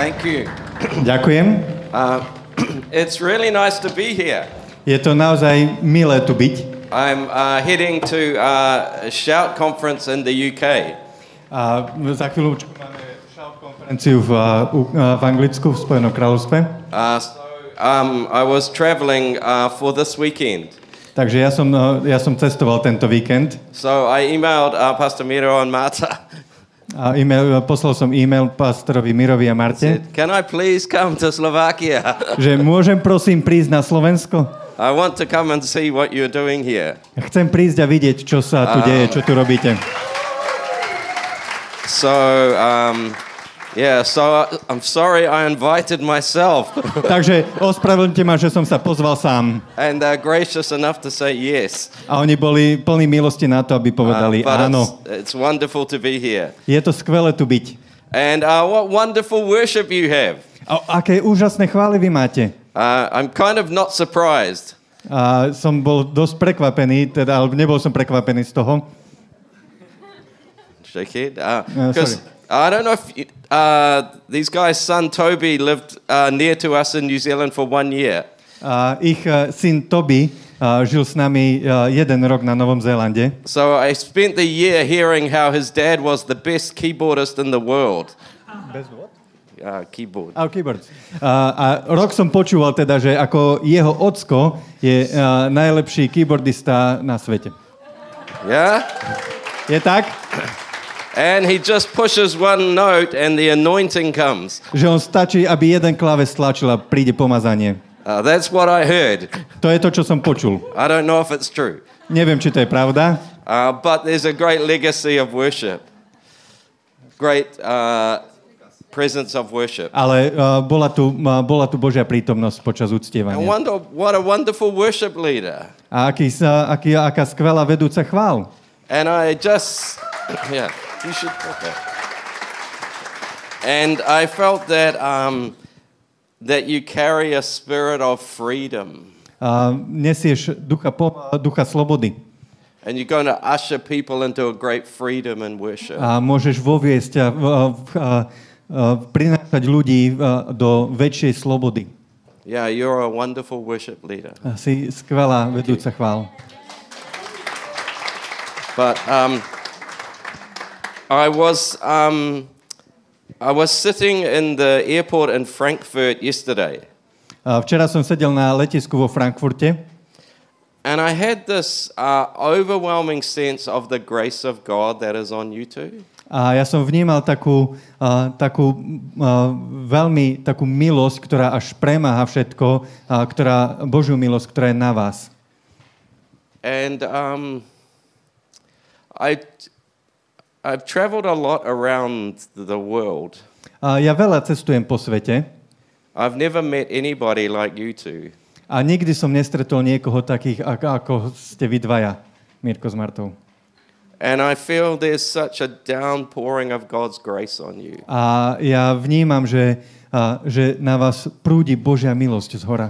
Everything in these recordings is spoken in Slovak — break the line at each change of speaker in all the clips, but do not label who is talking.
Thank you.
Ďakujem.
Uh, it's really nice to be here.
Je to naozaj milé tu byť.
I'm uh, heading to uh, a Shout conference in the UK.
A za chvíľu máme shout konferenciu v, uh, uh, v Anglicku, v Spojenom kráľovstve.
Uh, so um, I was traveling uh, for this weekend.
Takže ja som, uh, ja som cestoval tento víkend.
So I emailed uh, Pastor Miro and Marta.
A email, poslal som e-mail pastorovi Mirovi a Marte,
Said, Can I please come to Slovakia?
že môžem prosím prísť na Slovensko?
I want to come and see what you're doing here.
Chcem prísť a vidieť, čo sa tu deje, čo tu robíte.
So, um, yeah, so I- I'm sorry I invited myself
Takže ospravedlňte ma, že som sa pozval sám.
and uh, gracious enough to say yes.
A oni boli plní milosti na to, aby
Uh,
povedali
but
áno.
it's, it's wonderful to be here.
Je to skvelé tu byť.
And uh, what wonderful worship you have.
A aké úžasné chvály vy máte.
Uh, I'm kind of not surprised.
A som bol dosť prekvapený, teda, ale nebol som prekvapený z toho.
Shake it.
Uh,
Because
sorry.
I don't know if you, uh, these guys' son Toby lived uh, near to us in New Zealand for one year.
A ich uh, syn Toby uh, žil s nami uh, jeden rok na Novom Zélande.
So I spent the year hearing how his dad was the best keyboardist in the world. Uh, keyboard.
A, keyboard. A, a rok som počúval teda, že ako jeho ocko je uh, najlepší keyboardista na svete.
Yeah?
Je tak?
And he just pushes one note and the anointing comes.
Že on stačí, aby jeden kláves stlačil a príde pomazanie.
Uh, that's what I heard.
To je to, čo som počul.
I don't know if it's true.
Neviem, či to je pravda,
Uh, but there's a great legacy of worship. Great uh, presence of worship.
ale uh, bola, tu, uh, bola tu Božia prítomnosť počas
And
uctievania.
wonder, what a wonderful worship leader.
A aký, aký, aká skvelá vedúca chvál.
And I just, yeah, you should, okay. And I felt that, um, that you carry a spirit of freedom.
Nesieš ducha, po, ducha slobody.
And you're going to usher people into a great freedom and worship.
A môžeš voviesť a, a, a, a prinášať ľudí do väčšej slobody.
Yeah, you're a wonderful worship leader.
A si skvelá vedúca chvál.
But um, I was um, I was sitting in the airport in Frankfurt yesterday,
A včera som sedel na letisku vo Frankfurte
and I had this uh, overwhelming sense of the grace of God that is on you too.
a ja som vnímal takú, a, takú a, veľmi takú milosť, ktorá až premáha všetko, a, ktorá, Božiu milosť, ktorá je na vás.
And um, I I've traveled a lot around the world.
A ja veľa cestujem po svete
I've never met anybody like you two.
a nikdy som nestretol niekoho takých, ako, ste vy dvaja, Mirko s Martou.
And I feel there's such a downpouring of God's grace on you.
A ja vnímam, že, a, že na vás prúdi Božia milosť z hora.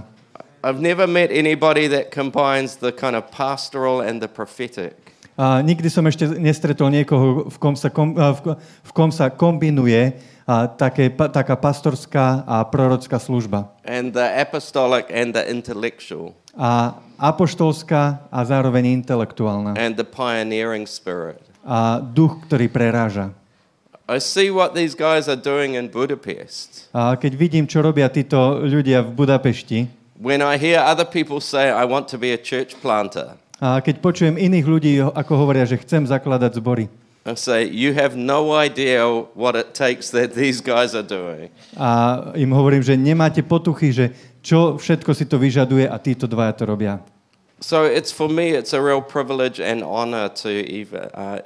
I've never met anybody that combines the kind of pastoral and the prophetic.
A nikdy som ešte nestretol niekoho, v kom sa, kom, v, v kom sa kombinuje a, také, pa, taká pastorská a prorocká služba.
and the apostolic and the intellectual
A apoštolská a zároveň intelektuálna.
and the pioneering spirit.
A duch, ktorý preráža.
I see what these guys are doing in Budapest.
A keď vidím, čo robia títo ľudia v Budapešti,
When I hear other people say, I want to be a church planter,
a keď počujem iných ľudí, ako hovoria, že chcem zakladať zbory,
I say, You have no idea what it takes that these guys are doing.
a im hovorím, že nemáte potuchy, že čo všetko si to vyžaduje a títo dvaja to robia.
So it's for me, it's a real privilege and honor to even uh,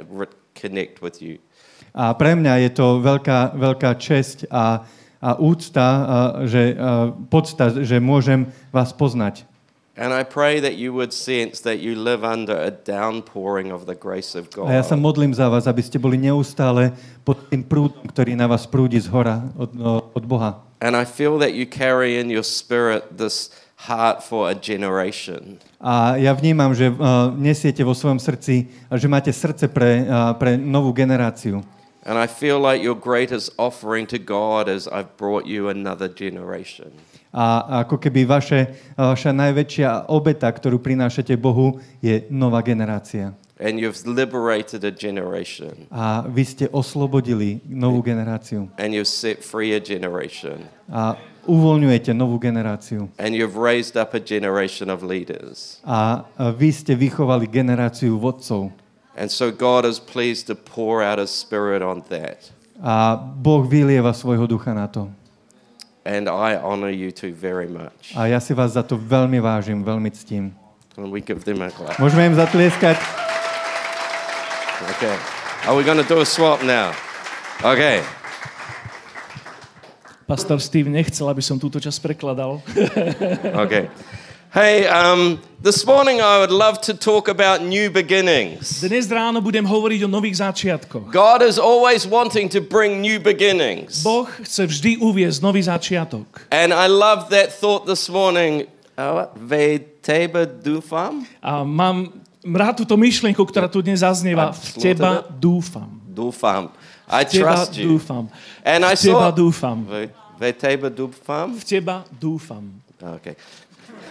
connect with you.
A pre mňa je to veľká, veľká česť a, a úcta, a, že, a, podsta, že môžem vás poznať.
And I pray that you would sense that you live under a downpouring of the grace of God.
A ja sa modlím za vás, aby ste boli neustále pod tým prúdom, ktorý na vás prúdi z hora od, od Boha.
And I feel that you carry in your spirit this heart for a generation.
A ja vnímam, že uh, nesiete vo svojom srdci, že máte srdce pre, uh, pre novú generáciu.
And I feel like your greatest offering to God is I've brought you another generation.
A ako keby vaše, vaša najväčšia obeta, ktorú prinášate Bohu, je nová generácia.
And you've liberated a generation.
A vy ste oslobodili novú generáciu.
And you've set free a generation.
A uvoľňujete novú generáciu.
And you've raised up a generation of leaders.
A vy ste vychovali generáciu vodcov.
And so God is pleased to pour out his spirit on that.
A Boh vylieva svojho ducha na to.
And I honor you two very much.
A ja si vás za to veľmi vážim, veľmi ctím.
And we give them a clap.
Môžeme im zatlieskať?
Okay. Are we going to do a swap now? Okay.
Pastor Steve nechcel, aby som túto časť prekladal.
Okay. Hey, um, this morning I would love to talk about new beginnings.
Dnes ráno budem hovoriť o nových začiatkoch.
God is always wanting to bring new beginnings.
Boh chce vždy uviezť nový začiatok.
And I love that thought this morning. What? Veteba dufam?
A mám rád túto myšlienku, ktorá tu dnes zaznieva. V teba dúfam.
Dufam. I
teba
trust you.
dúfam.
And I
V teba
saw...
dúfam.
Ve- Veteba dufam?
V teba dúfam.
Okay.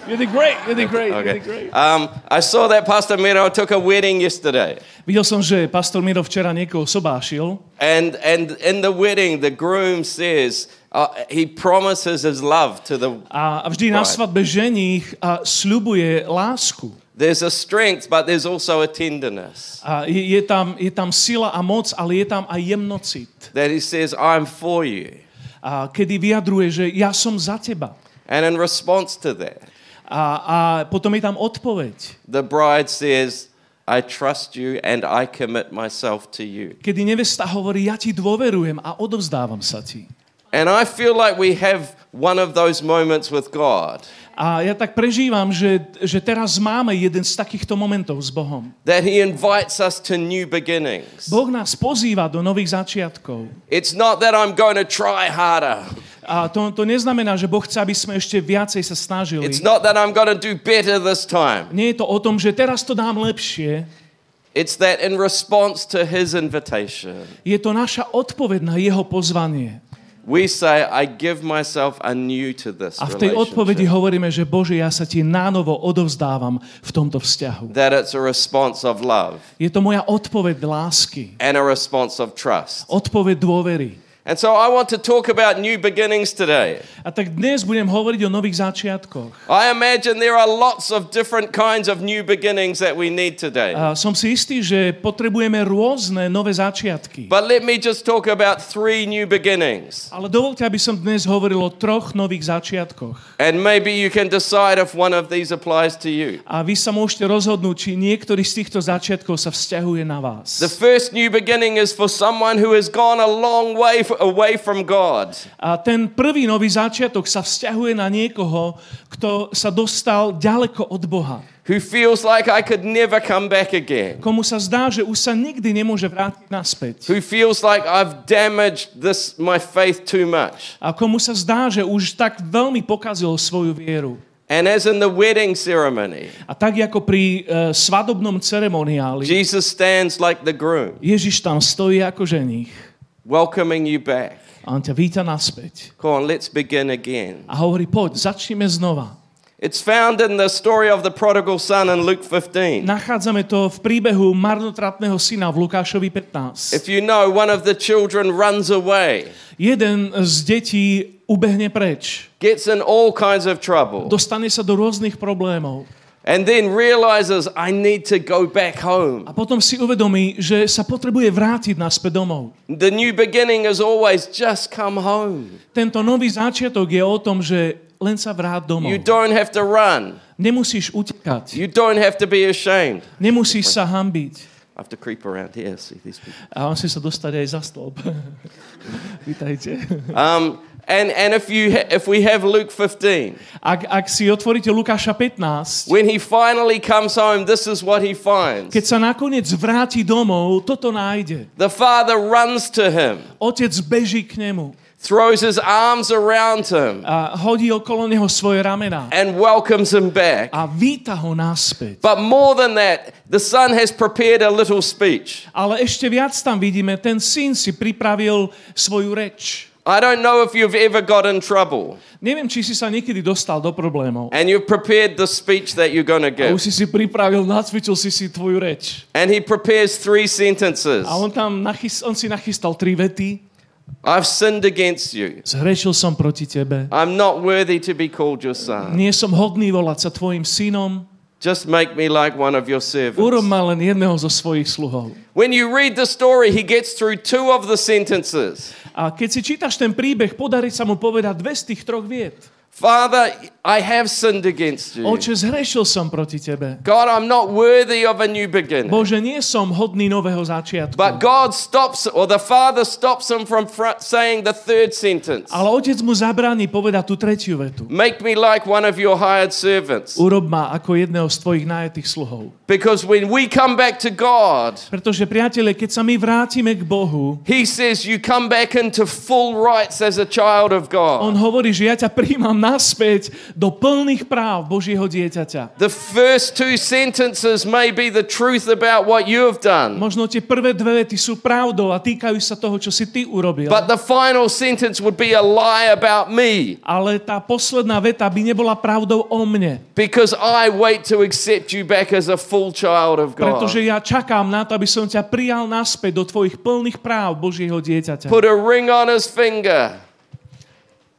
You did great, you did great, you
Okay.
did great.
Um, I saw that Pastor Miro took a wedding yesterday.
Videl som, že pastor Miro včera niekoho sobášil
And, and in the wedding, the groom says, uh, he promises his love to the.
a vždy na svadbe ženích a sľubuje lásku.
There's a strength, but there's also a tenderness.
A je, je, tam, je tam sila a moc, ale je tam aj jemnocit.
That he says, I'm for you.
A kedy vyjadruje, že ja som za teba.
And in response to that,
A, a potom je tam odpoveď.
the bride says, I trust you and I commit myself to you.
Kedy nevesta hovorí, ja ti dôverujem a odovzdávam sa ti.
And I feel like we have one of those moments with God
A ja tak prežívam, že, že teraz máme jeden z takýchto momentov s Bohom.
that he invites us to new beginnings.
Boh nás pozýva do nových začiatkov.
It's not that I'm going to try harder.
A to, to neznamená, že Boh chce, aby sme ešte viacej sa snažili.
It's not that I'm going to do better this time.
Nie je to o tom, že teraz to dám lepšie.
It's that in response to his invitation,
Je to naša odpoveď na jeho pozvanie.
we say, I give myself anew to this
A v tej odpovedi hovoríme, že Bože, ja sa ti nánovo odovzdávam v tomto vzťahu.
That it's a response of love
Je to moja odpoveď lásky,
and a response of trust.
odpoveď dôvery.
And so I want to talk about new beginnings today.
A tak dnes budem hovoriť o nových začiatkoch.
I imagine there are lots of different kinds of new beginnings that we need today.
A som si istý, že potrebujeme rôzne nové začiatky.
But let me just talk about three new beginnings.
Ale dovolte, aby som dnes hovoril o troch nových začiatkoch.
And maybe you can decide if one of these applies to you.
A vy sa môžete rozhodnúť, či niektorý z týchto začiatkov sa vzťahuje na vás.
The first new beginning is for someone who has gone a long way away from God.
A ten prvý nový začiatok sa vzťahuje na niekoho, kto sa dostal ďaleko od Boha.
who feels like I could never come back again,
Komu sa zdá, že už sa nikdy nemôže vrátiť naspäť.
who feels like I've damaged this my faith too much.
A komu sa zdá, že už tak veľmi pokazil svoju vieru.
And as in the wedding ceremony,
A tak ako pri uh, svadobnom ceremoniáli,
Jesus stands like the groom,
Ježiš tam stojí ako ženích
welcoming you back.
a on ťa víta naspäť.
Come on, let's begin again.
A hovorí, poď, začneme znova.
It's found in the story of the prodigal son in Luke 15.
Nachádzame to v príbehu marnotratného syna v Lukášovi 15.
If you know, one of the children runs away,
Jeden z detí ubehne preč.
gets in all kinds of trouble,
Dostane sa do rôznych problémov.
And then realizes, I need to go back home.
A potom si uvedomí, že sa potrebuje vrátiť naspäť domov.
The new beginning is always just come home.
Tento nový začiatok je o tom, že len sa vrát domov.
You don't have to run.
Nemusíš utekať.
You don't have to be ashamed.
Nemusíš sa hambiť.
I have to creep around here, see these people.
A on si sa dostať aj za stĺp. Vítajte.
Um, and and if you if we have Luke 15,
Ak, ak si otvoríte Lukáša 15,
when he finally comes home, this is what he finds.
keď sa nakoniec vráti domov, toto nájde.
The father runs to him,
Otec beží k nemu.
throws his arms around him, and welcomes him back. But more than that, the son has prepared a little speech.
Ale ešte viac tam vidíme, ten syn si pripravil svoju reč.
I don't know if you've ever got in trouble
Neviem, či si sa niekedy dostal do problémov.
and you've prepared the speech that you're going to
A
give.
už si si pripravil, nacvičil si si tvoju reč.
And he prepares three sentences
A on tam nachys- on si nachystal tri vety.
I've sinned against you.
Zhrešil som proti tebe.
I'm not worthy to be called your son.
Nie som hodný volať sa tvojim synom.
Just make me like one of your servants. When you read the story, he gets through two of the sentences.
A keď si čítaš ten príbeh, podarí sa mu povedať dve z tých troch viet.
Father, I have sinned against you.
Oče, zhrešil som proti tebe.
God, I'm not worthy of a new beginning.
Bože, nie som hodný nového začiatku.
But God stops, or the Father stops him from fr- saying the third sentence.
Ale otec mu zabráni povedať tú tretiu vetu.
Make me like one of your hired servants.
Urob ma ako jedného z tvojich najetých sluhov.
Because when we come back to God,
Pretože, priatelia, keď sa my vrátime k Bohu,
He says you come back into full rights as a child of
on
God.
hovorí, že ja ťa príjmam naspäť do plných práv Božieho dieťaťa.
The first two sentences may be the truth about what you have done,
Možno tie prvé dve vety sú pravdou a týkajú sa toho, čo si ty urobil.
but the final sentence would be a lie about me
Ale tá posledná veta by nebola pravdou o mne.
because I wait to accept you back as a full child of
Pretože
God.
ja čakám na to, aby som ťa prijal naspäť do tvojich plných práv Božieho dieťaťa.
Put a ring on his finger.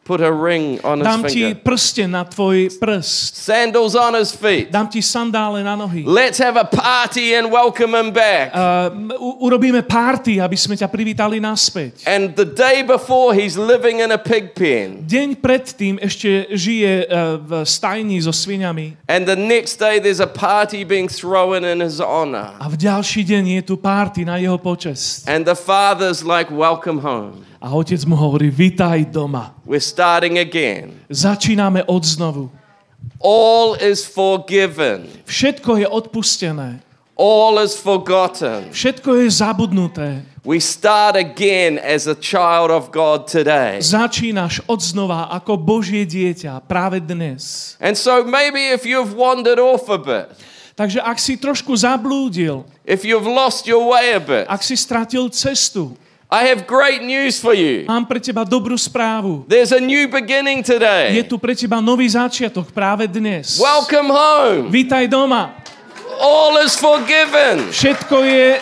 Put a ring on his
Dám ti prsten na tvoj prst.
Sandals on his feet.
Dám ti sandále na nohy.
Let's have a party and welcome him back.
Uh, urobíme party, aby sme ťa privítali naspäť.
And the day before, he's living in a pig pen.
Deň predtým ešte žije uh, v stajni so sviniami
And the next day, there's a party being thrown in his honor.
a v ďalší deň je tu party na jeho počest.
And the father's like, Welcome home.
A otec mu hovorí, vitaj doma.
We're starting again.
Začíname od znovu.
All is forgiven,
Všetko je odpustené.
all is forgotten.
Všetko je zabudnuté.
We start again as a child of God today.
Začínaš od znova ako Božie dieťa práve dnes.
And so maybe if you've wandered off a bit,
Takže ak si trošku zablúdil,
if you've lost your way a bit,
ak si stratil cestu,
I have great news for you.
mám pre teba dobrú správu.
There's a new beginning
Je
today.
tu pre teba nový začiatok práve dnes.
Welcome home.
Vítaj doma.
All is forgiven.
Všetko je,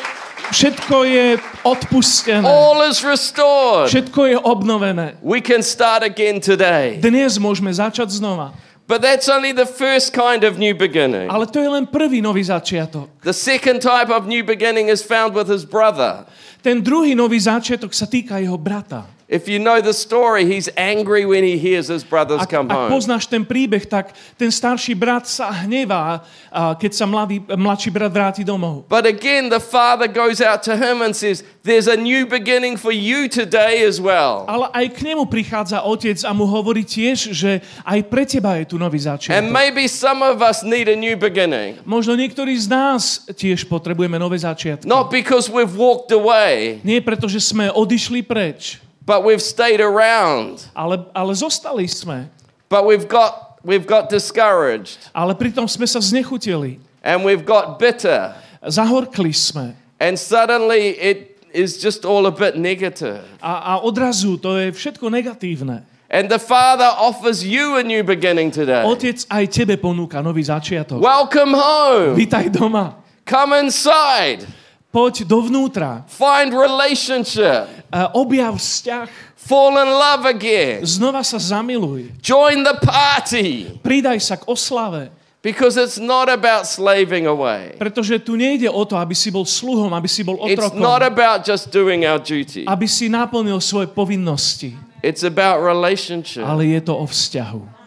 všetko je odpustené.
All is restored.
Všetko je obnovené.
We can start again today.
Dnes môžeme začať znova.
But that's only the first kind of new beginning.
Ale to je len prvý nový začiatok.
The second type of new beginning is found with his brother.
Ten druhý nový začiatok sa týka jeho brata.
If you know the story, he's angry when he hears his brothers
Ak,
come
ak
home.
poznáš ten príbeh, tak ten starší brat sa hnevá, a keď sa mladý, mladší brat vráti domov.
But again, the father goes out to him and says, There's a new beginning for you today as well.
Ale aj k nemu prichádza otec a mu hovorí tiež, že aj pre teba je tu nový
And
začiatok.
maybe some of us need a new beginning.
Možno niektorí z nás tiež potrebujeme nové začiatky.
Not because we've walked away,
Nie preto, že sme odišli preč,
but we've stayed around.
ale, ale zostali sme.
But we've got, we've got discouraged
Ale pritom sme sa znechutili.
and we've got bitter.
Zahorkli sme.
And suddenly it is just all a bit negative.
A, a odrazu to je všetko negatívne.
And the Father offers you a new beginning today.
Otec aj tebe ponúka nový začiatok.
Welcome home.
Vítaj doma.
Come inside.
Poď dovnútra.
Find relationship.
A objav vzťah.
Fall in love again.
Znova sa zamiluj.
Join the party.
Pridaj sa k oslave.
Because it's not about slaving away.
Pretože tu nejde o to, aby si bol sluhom, aby si bol
It's
otrokom.
not about just doing our duty.
Aby si naplnil svoje povinnosti.
It's about relationship.
Ale je to o vzťahu.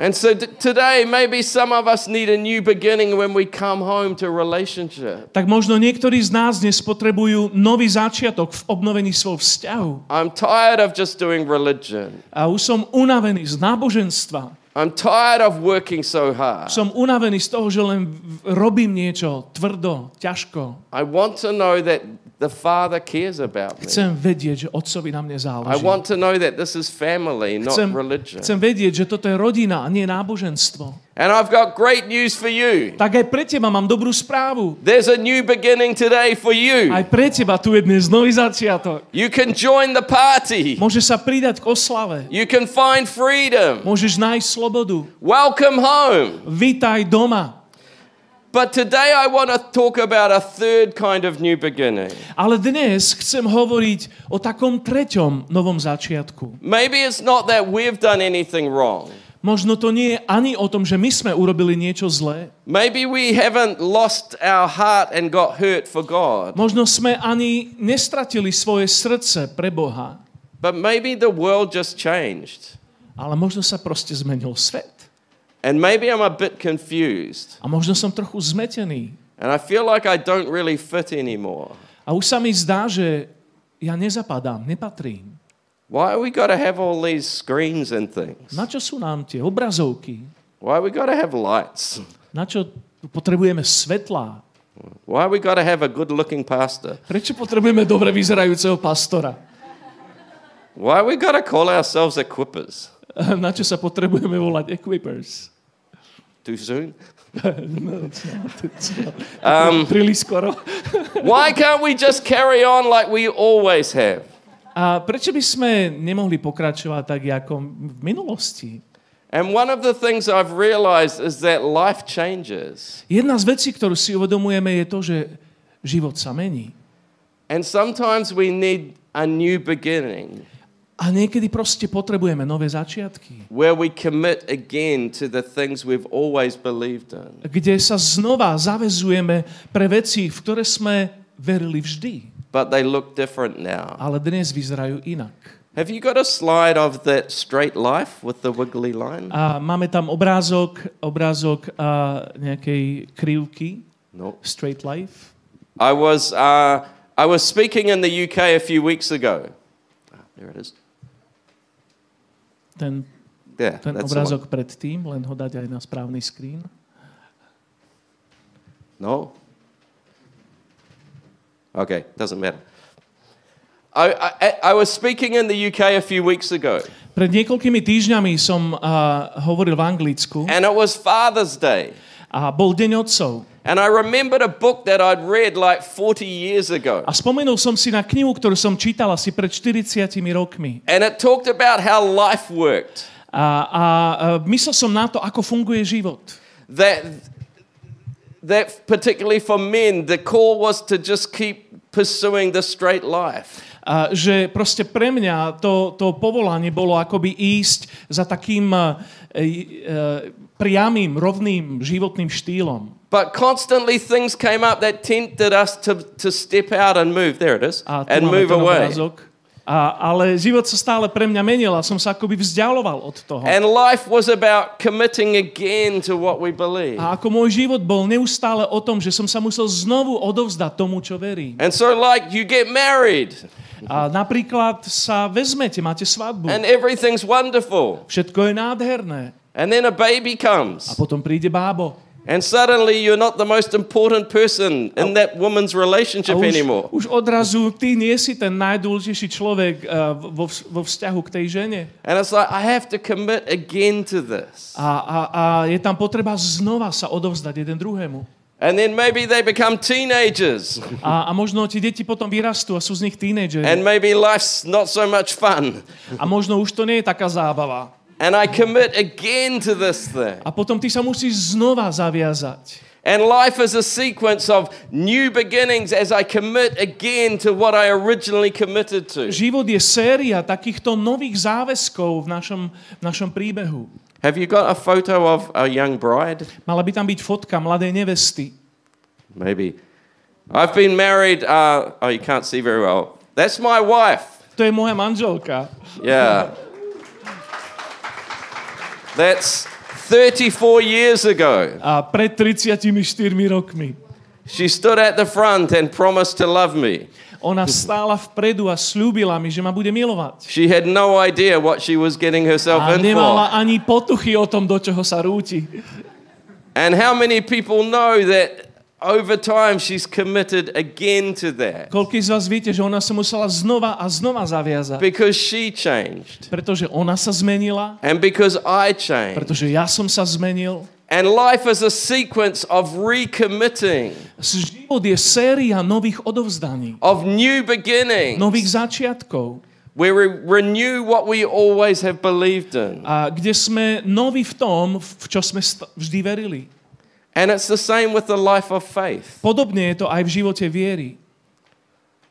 And so t- today, maybe some of us need a new beginning when we come home to relationship.
Tak možno niektorí z nás dnes potrebujú nový začiatok v obnovení svojho vzťahu.
I'm tired of just doing religion.
A už som unavený z náboženstva.
I'm tired of working so hard.
Som unavený z toho, že len robím niečo tvrdo, ťažko.
I want to know that the Father cares about me.
Chcem vedieť, že Otcovi na mne
I
záleží.
want to know that this is family, not
Chcem,
religion.
chcem vedieť, že toto je rodina nie náboženstvo.
And I've got great news for you.
Tak aj pre teba mám dobrú správu.
There's a new beginning today for you.
Aj pre teba tu je dnes nový začiatok.
You can join the party.
Môžeš sa pridať k oslave.
You can find freedom.
Môžeš nájsť slobodu.
Welcome home.
Vítaj doma.
But today I want to talk about a third kind of new beginning.
Ale dnes chcem hovoriť o takom treťom novom začiatku.
Maybe it's not that we've done anything wrong.
Možno to nie je ani o tom, že my sme urobili niečo zlé.
Maybe we haven't lost our heart and got hurt for God.
Možno sme ani nestratili svoje srdce pre Boha.
But maybe the world just changed.
Ale možno sa proste zmenil svet.
And maybe I'm a bit confused.
A možno som trochu zmetený.
And I feel like I don't really fit anymore.
A už sa mi zdá, že ja nezapadám, nepatrím.
Why we got to have all these screens and things?
Na čo sú nám tie obrazovky?
Why we got to have lights?
Na čo potrebujeme svetlá?
Why we got to have a good-looking pastor?
Prečo potrebujeme dobre vyzerajúceho pastora?
Why we got to call ourselves equippers?
Na čo sa potrebujeme volať equippers?
Too soon?
Um, Príliš skoro.
Why can't we just carry on like we always have?
A prečo by sme nemohli pokračovať tak, ako v minulosti?
And one of the things I've realized is that life changes.
Jedna z vecí, ktorú si uvedomujeme, je to, že život sa mení.
And sometimes we need a new beginning
A niekedy proste potrebujeme nové začiatky,
where we commit again to the things we've always believed in.
kde sa znova zavezujeme pre veci, v ktoré sme verili vždy,
But they look different now.
ale dnes vyzerajú inak.
Have you got a slide of that straight life with the wiggly line?
A máme tam obrázok, obrázok a nejakej krivky,
No.
straight life.
I was, uh, I was speaking in the UK a few weeks ago. Ah, There it is.
Ten,
There,
ten
the one.
obrázok predtým, len ho dať aj na správny screen.
No? Okay, doesn't matter. I, I, I was speaking in the UK a few weeks ago,
Pred niekoľkými týždňami som uh, hovoril v Anglicku
and it was Father's Day.
a bol Deň otcov.
And I remembered a book that I'd read like 40 years ago.
A spomenul som si na knihu, ktorú som čítal asi pred 40 rokmi.
And it talked about how life worked.
A, a, a myslel som na to, ako funguje život.
That, that particularly for men, the call was to just keep pursuing the straight life.
A, že proste pre mňa to, to povolanie bolo akoby ísť za takým uh, uh, priamým, rovným životným štýlom.
But constantly things came up that tempted us to, to step out and move. There it is.
A
And move away.
obrázok. A, ale život sa stále pre mňa menil a som sa akoby vzdialoval od toho.
And life was about committing again to what we believe.
A ako môj život bol neustále o tom, že som sa musel znovu odovzdať tomu, čo verím.
And so, like, you get married
A napríklad sa vezmete, máte svadbu.
and everything's wonderful.
Všetko je nádherné.
And then a baby
A
comes.
potom príde bábo.
And suddenly you're not the most important person in that woman's relationship
už,
anymore.
už odrazu ty nie si ten najdôležitejší človek uh, vo, vo vzťahu k tej žene.
And it's like, I have to commit again to this.
A, a, a je tam potreba znova sa odovzdať jeden druhému.
And then maybe they become teenagers.
A, a možno ti deti potom vyrastú a sú z nich tínejdžeri.
And maybe life's not so much fun.
A možno už to nie je taká zábava.
And I commit again to this thing.
A potom ty sa musíš znova zaviazať.
And life is a sequence of new beginnings as I commit again to what I originally committed to.
Život je séria takýchto nových záväzkov v našom, v našom príbehu.
Have you got a photo of a young bride?
Mala by tam byť fotka mladej nevesty.
Maybe. I've been married. Uh, oh, you can't see very well. That's my wife.
To je moja manželka.
Yeah. That's 34 years ago.
A pred 34 rokmi.
She stood at the front and promised to love me.
Ona stála vpredu a slúbila mi, že ma bude milovať.
She had no idea what she was getting herself
A
in
nemala
for.
ani potuchy o tom, do čoho sa rúti.
And how many people know that over time, she's committed again to that
Koľký z vás viete, že ona sa musela znova a znova zaviazať?
because she changed
Pretože ona sa zmenila,
and because I changed.
pretože ja som sa zmenil.
And life is a sequence of recommitting,
Život je séria nových odovzdaní,
of new beginnings,
nových začiatkov,
where we renew what we always have believed in.
a kde sme noví v tom, v čo sme vždy verili.
And it's the same with the life of faith.
Podobne je to aj v živote viery.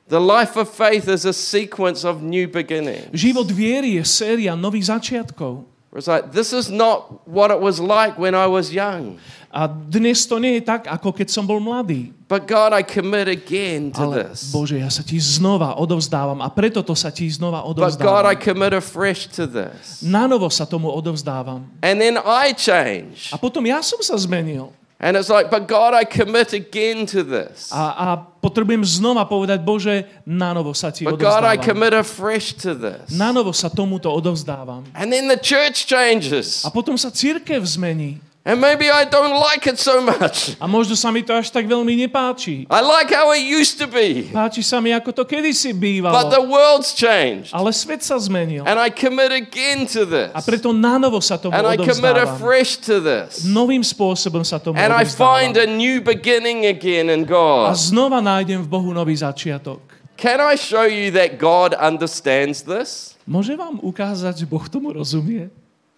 The life of faith is a sequence of new beginnings.
Život viery je séria nových začiatkov.
It's like, this is not what it was like when I was young.
A dnes to nie je tak, ako keď som bol mladý.
But God, I commit again to
Ale
this.
Bože, ja sa ti znova odovzdávam a preto to sa ti znova
But God, I
odovzdávam.
commit afresh to this.
Na novo sa tomu odovzdávam.
And then I change.
A potom ja som sa zmenil.
And it's like, but God, I commit again to this.
A, a potrebujem znova povedať, Bože, na novo sa ti
But God, I
odovzdávam.
commit afresh to this.
Na novo sa tomuto odovzdávam.
And then the church changes.
A potom sa církev zmení.
And maybe I don't like it so much.
A možno sa mi to až tak veľmi nepáči.
I like how it used to be.
Páči sa mi, ako to kedysi
But the
bývalo.
world's changed.
Ale svet sa zmenil.
And I commit again to this.
A preto na novo sa tomu
And I commit afresh to this.
Novým spôsobom sa tomu
And I find a new beginning again in
A
God.
znova nájdem v Bohu nový začiatok.
Can I show you that God understands this?
Môže vám ukázať, že Boh tomu rozumie?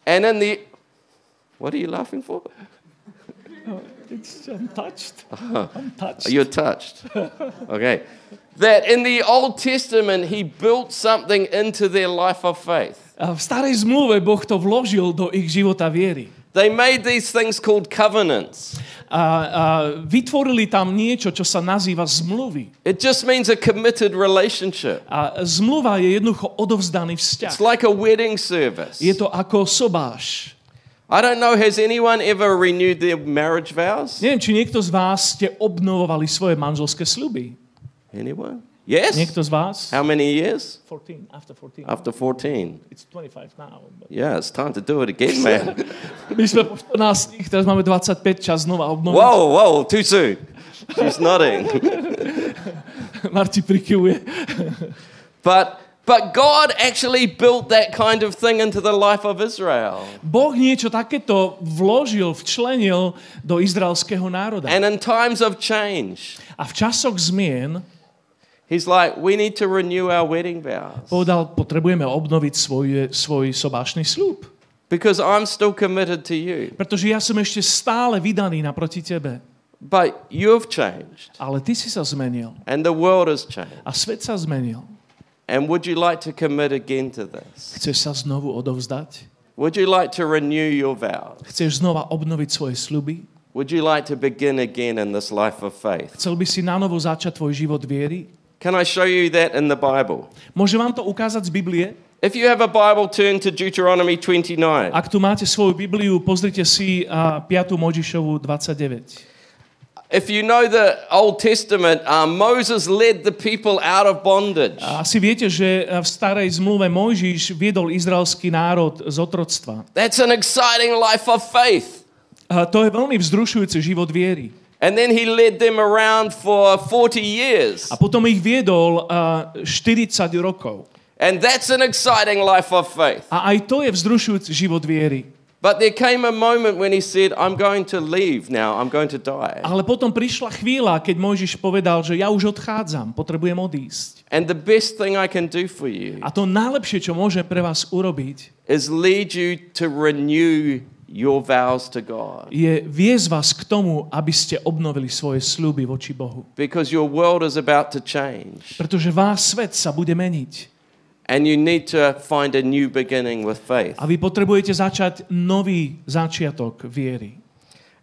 And in the. What are you laughing for?
I'm touched. I'm touched.
You're touched. Okay. That in the Old Testament, He built something into their life of faith.
V starej zmluve Boh to vložil do ich života viery.
They made these things called covenants.
A, a vytvorili tam niečo, čo sa nazýva zmluvy.
It just means a committed relationship.
A zmluva je jednoducho odovzdaný vzťah.
It's like a wedding service.
Je to ako sobáš.
I don't know, has anyone ever renewed their marriage vows?
Neviem, či niekto z vás ste obnovovali svoje manželské sľuby.
Anyone? Yes?
Niekto z vás?
How many years?
14, after 14.
After 14.
It's 25 now. But...
Yeah, it's time to do it again, man.
My sme po 14, teraz máme 25, čas znova obnoviť.
whoa, whoa, too soon. She's nodding.
Marti prikyvuje.
But but God actually built that kind of thing into the life of Israel.
Boh niečo takéto vložil, včlenil do izraelského národa.
And in times of change,
A v časoch zmien
he's like, we need to renew our wedding vows.
povedal, potrebujeme obnoviť svoj, svoj sobášny sľub.
Because I'm still committed to you.
Pretože ja som ešte stále vydaný naproti tebe.
But you've changed.
Ale ty si sa zmenil.
And the world has changed.
A svet sa zmenil.
And would you like to commit again to this?
Chceš sa znovu odovzdať?
Would you like to renew your vows?
Chceš znova obnoviť svoje sľuby?
Would you like to begin again in this life of faith?
Chcel by si na novo začať tvoj život viery?
Can I show you that in the Bible?
Môžem vám to ukázať z Biblie?
If you have a Bible, turn to Deuteronomy 29.
Ak tu máte svoju Bibliu, pozrite si uh, 5. Možišovu 29.
If you know the Old Testament, uh, Moses led the people out of bondage.
Asi viete, že v starej zmluve Mojžiš viedol izraelský národ z otroctva.
That's an exciting life of faith.
A to je veľmi vzrušujúci život viery.
And then he led them around for 40 years.
A potom ich viedol uh, 40 rokov.
And that's an exciting life of faith.
A aj to je vzrušujúci život viery.
But there came a moment when he said, I'm going to leave now, I'm going to die.
Ale potom prišla chvíľa, keď Mojžiš povedal, že ja už odchádzam, potrebujem odísť.
And the best thing I can do for you
A to najlepšie, čo môžem pre vás urobiť,
is lead you to renew your vows to God.
je viesť vás k tomu, aby ste obnovili svoje sľuby voči Bohu.
Because your world is about to change.
Pretože váš svet sa bude meniť.
And you need to find a new beginning with faith.
A vy potrebujete začať nový začiatok viery.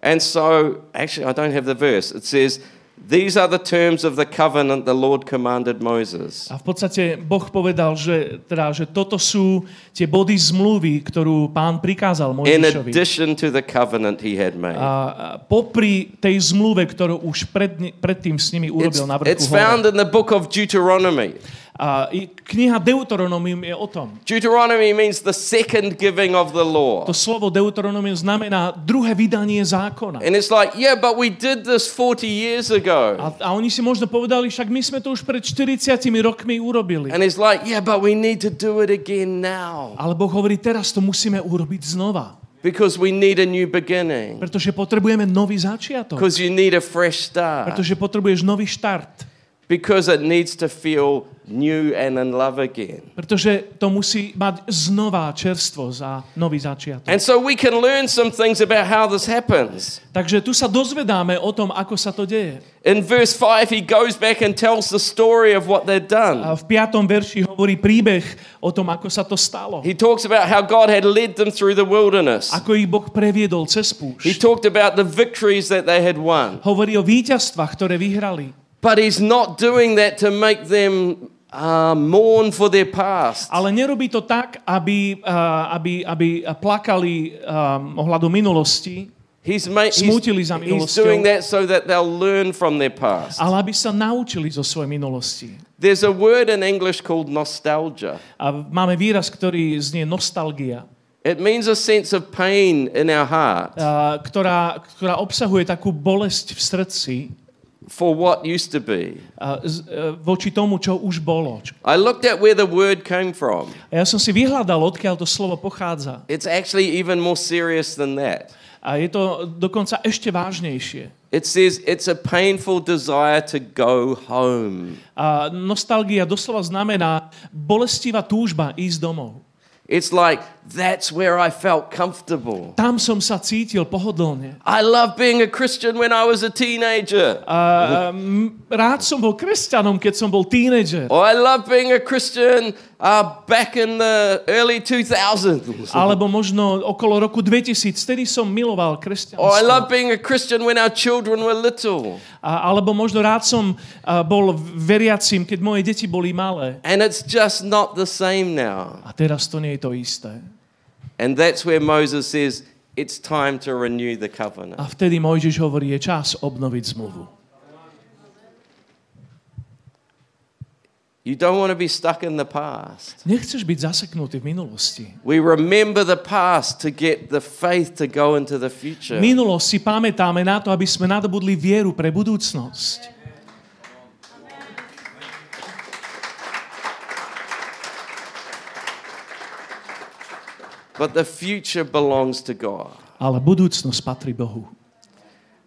And so, actually, I don't have the verse. It says, These are the terms of the covenant the Lord commanded Moses.
A v podstate Boh povedal, že, teda, že toto sú tie body zmluvy, ktorú pán prikázal
In
Mojžišovi.
addition to the covenant he had made.
A popri tej zmluve, ktorú už pred, predtým s nimi
It's,
urobil na vrchu
it's found in the book of Deuteronomy.
A kniha Deuteronomium je o tom.
Deuteronomy means the second giving of the law.
To slovo Deuteronomium znamená druhé vydanie zákona.
And it's like, yeah, but we did this 40 years ago.
A, a oni si možno povedali, však my sme to už pred 40 rokmi urobili.
And it's like, yeah, but we need to do it again now.
Ale Boh hovorí, teraz to musíme urobiť znova.
Because we need a new beginning.
Pretože potrebujeme nový začiatok.
Because you need a fresh start.
Pretože potrebuješ nový štart.
Because it needs to feel new and in love again.
Pretože to musí mať znova čerstvosť a nový začiatok.
And so we can learn some things about how this happens.
Takže tu sa dozvedáme o tom, ako sa to deje.
In verse 5, he goes back and tells the story of what they'd done.
A v piatom verši hovorí príbeh o tom, ako sa to stalo.
He talks about how God had led them through the wilderness.
Ako ich Boh previedol cez
He
púšť.
talked about the victories that they had won.
Hovorí o víťazstvách, ktoré vyhrali.
But he's not doing that to make them uh, mourn for their past.
Ale nerobí to tak, aby, uh, aby, aby plakali um, ohľadom minulosti,
He's, ma- he's,
Smútili za
he's
minulosťou.
doing that so that they'll learn from their past.
ale aby sa naučili zo svojej minulosti.
There's a word in English called nostalgia.
A máme výraz, ktorý znie nostalgia,
It means a sense of pain in our heart
uh, ktorá, ktorá obsahuje takú bolesť v srdci
for what used to be.
z, uh, voči tomu, čo už bolo.
I looked at where the word came from.
A ja som si vyhľadal, odkiaľ to slovo pochádza.
It's actually even more serious than that.
A je to dokonca ešte vážnejšie.
It says it's a painful desire to go home.
A nostalgia doslova znamená bolestivá túžba ísť domov.
It's like that's where I felt comfortable.
Tam som sa cítil pohodlne.
I loved being a Christian when I was a teenager.
A, um, rád som bol kresťanom, keď som bol tínedžer.
Or I loved being a Christian uh, back in the early 2000s.
Alebo možno okolo roku 2000, vtedy som miloval
Or I
kresťanstvo.
loved being a Christian when our children were little.
A, alebo možno rád som a, bol veriacím, keď moje deti boli malé.
And it's just not the same now.
A teraz to nie je to isté.
And that's where Moses says it's time to renew the covenant.
A vtedy Mojžiš hovorí, je čas obnoviť zmluvu.
You don't want to be stuck in the past.
Nechceš byť zaseknutý v minulosti.
We remember the past to get the faith to go into the future.
Minulosť si pamätáme na to, aby sme nadobudli vieru pre budúcnosť.
But the future belongs to God.
Ale budúcnosť patrí Bohu.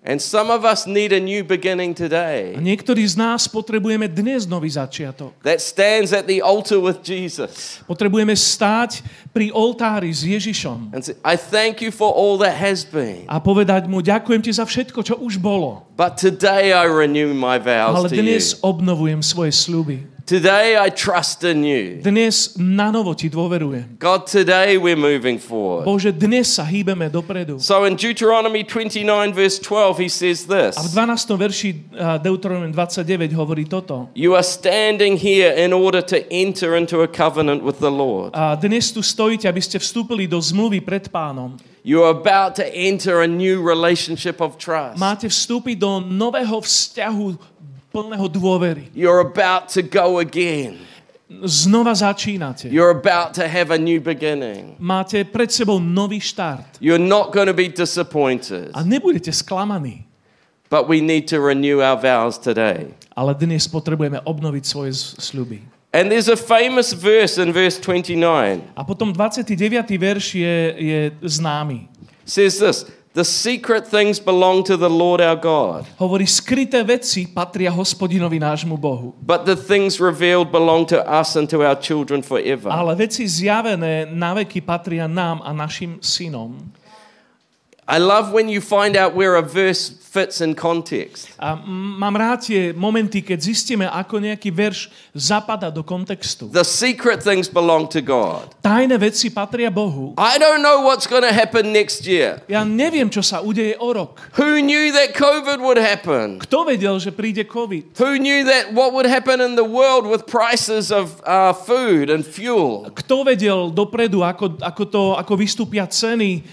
And some of us need a new beginning
A
today
niektorí z nás potrebujeme dnes nový začiatok.
that stands at the altar with Jesus.
Potrebujeme stáť pri oltári s Ježišom
And say, I thank you for all that has been.
a povedať mu, ďakujem ti za všetko, čo už bolo.
But today I renew my vows
Ale
to you.
dnes obnovujem svoje sľuby.
Today I trust in you.
Dnes na novo ti dôverujem.
God, today we're moving forward.
Bože, dnes sa hýbeme dopredu.
So in Deuteronomy 29, verse 12, he says this
A v 12. verši Deuteronomium 29 hovorí toto.
You are standing here in order to enter into a covenant with the Lord.
A dnes tu stojíte, aby ste vstúpili do zmluvy pred pánom.
You are about to enter a new relationship of trust.
Máte vstúpiť do nového vzťahu plného dôvery.
You're about to go again.
Znova začínate.
You're about to have a new beginning.
Máte pred sebou nový štart.
You're not going to be disappointed.
A nebudete sklamaní.
But we need to renew our vows today.
Ale dnes potrebujeme obnoviť svoje sľuby.
And there's a famous verse in verse 29.
A potom 29. verš je, je známy.
Says this The secret things belong to the Lord our God,
Hovorí, skryté veci patria hospodinovi nášmu Bohu.
but the things revealed belong to us and to our children forever.
Ale veci zjavené na veky patria nám a našim synom.
I love when you find out where a verse fits in context.
A mám rád tie momenty, keď zistíme, ako nejaký verš zapada do kontextu.
The secret things belong to God.
Tajné veci patria Bohu.
I don't know what's going to happen next year.
Ja neviem, čo sa udeje o rok.
Who knew that COVID would happen?
Kto vedel, že príde COVID?
Who knew that what would happen in the world with prices of uh, food and fuel?
Kto vedel dopredu, ako, ako, to, ako vystúpia ceny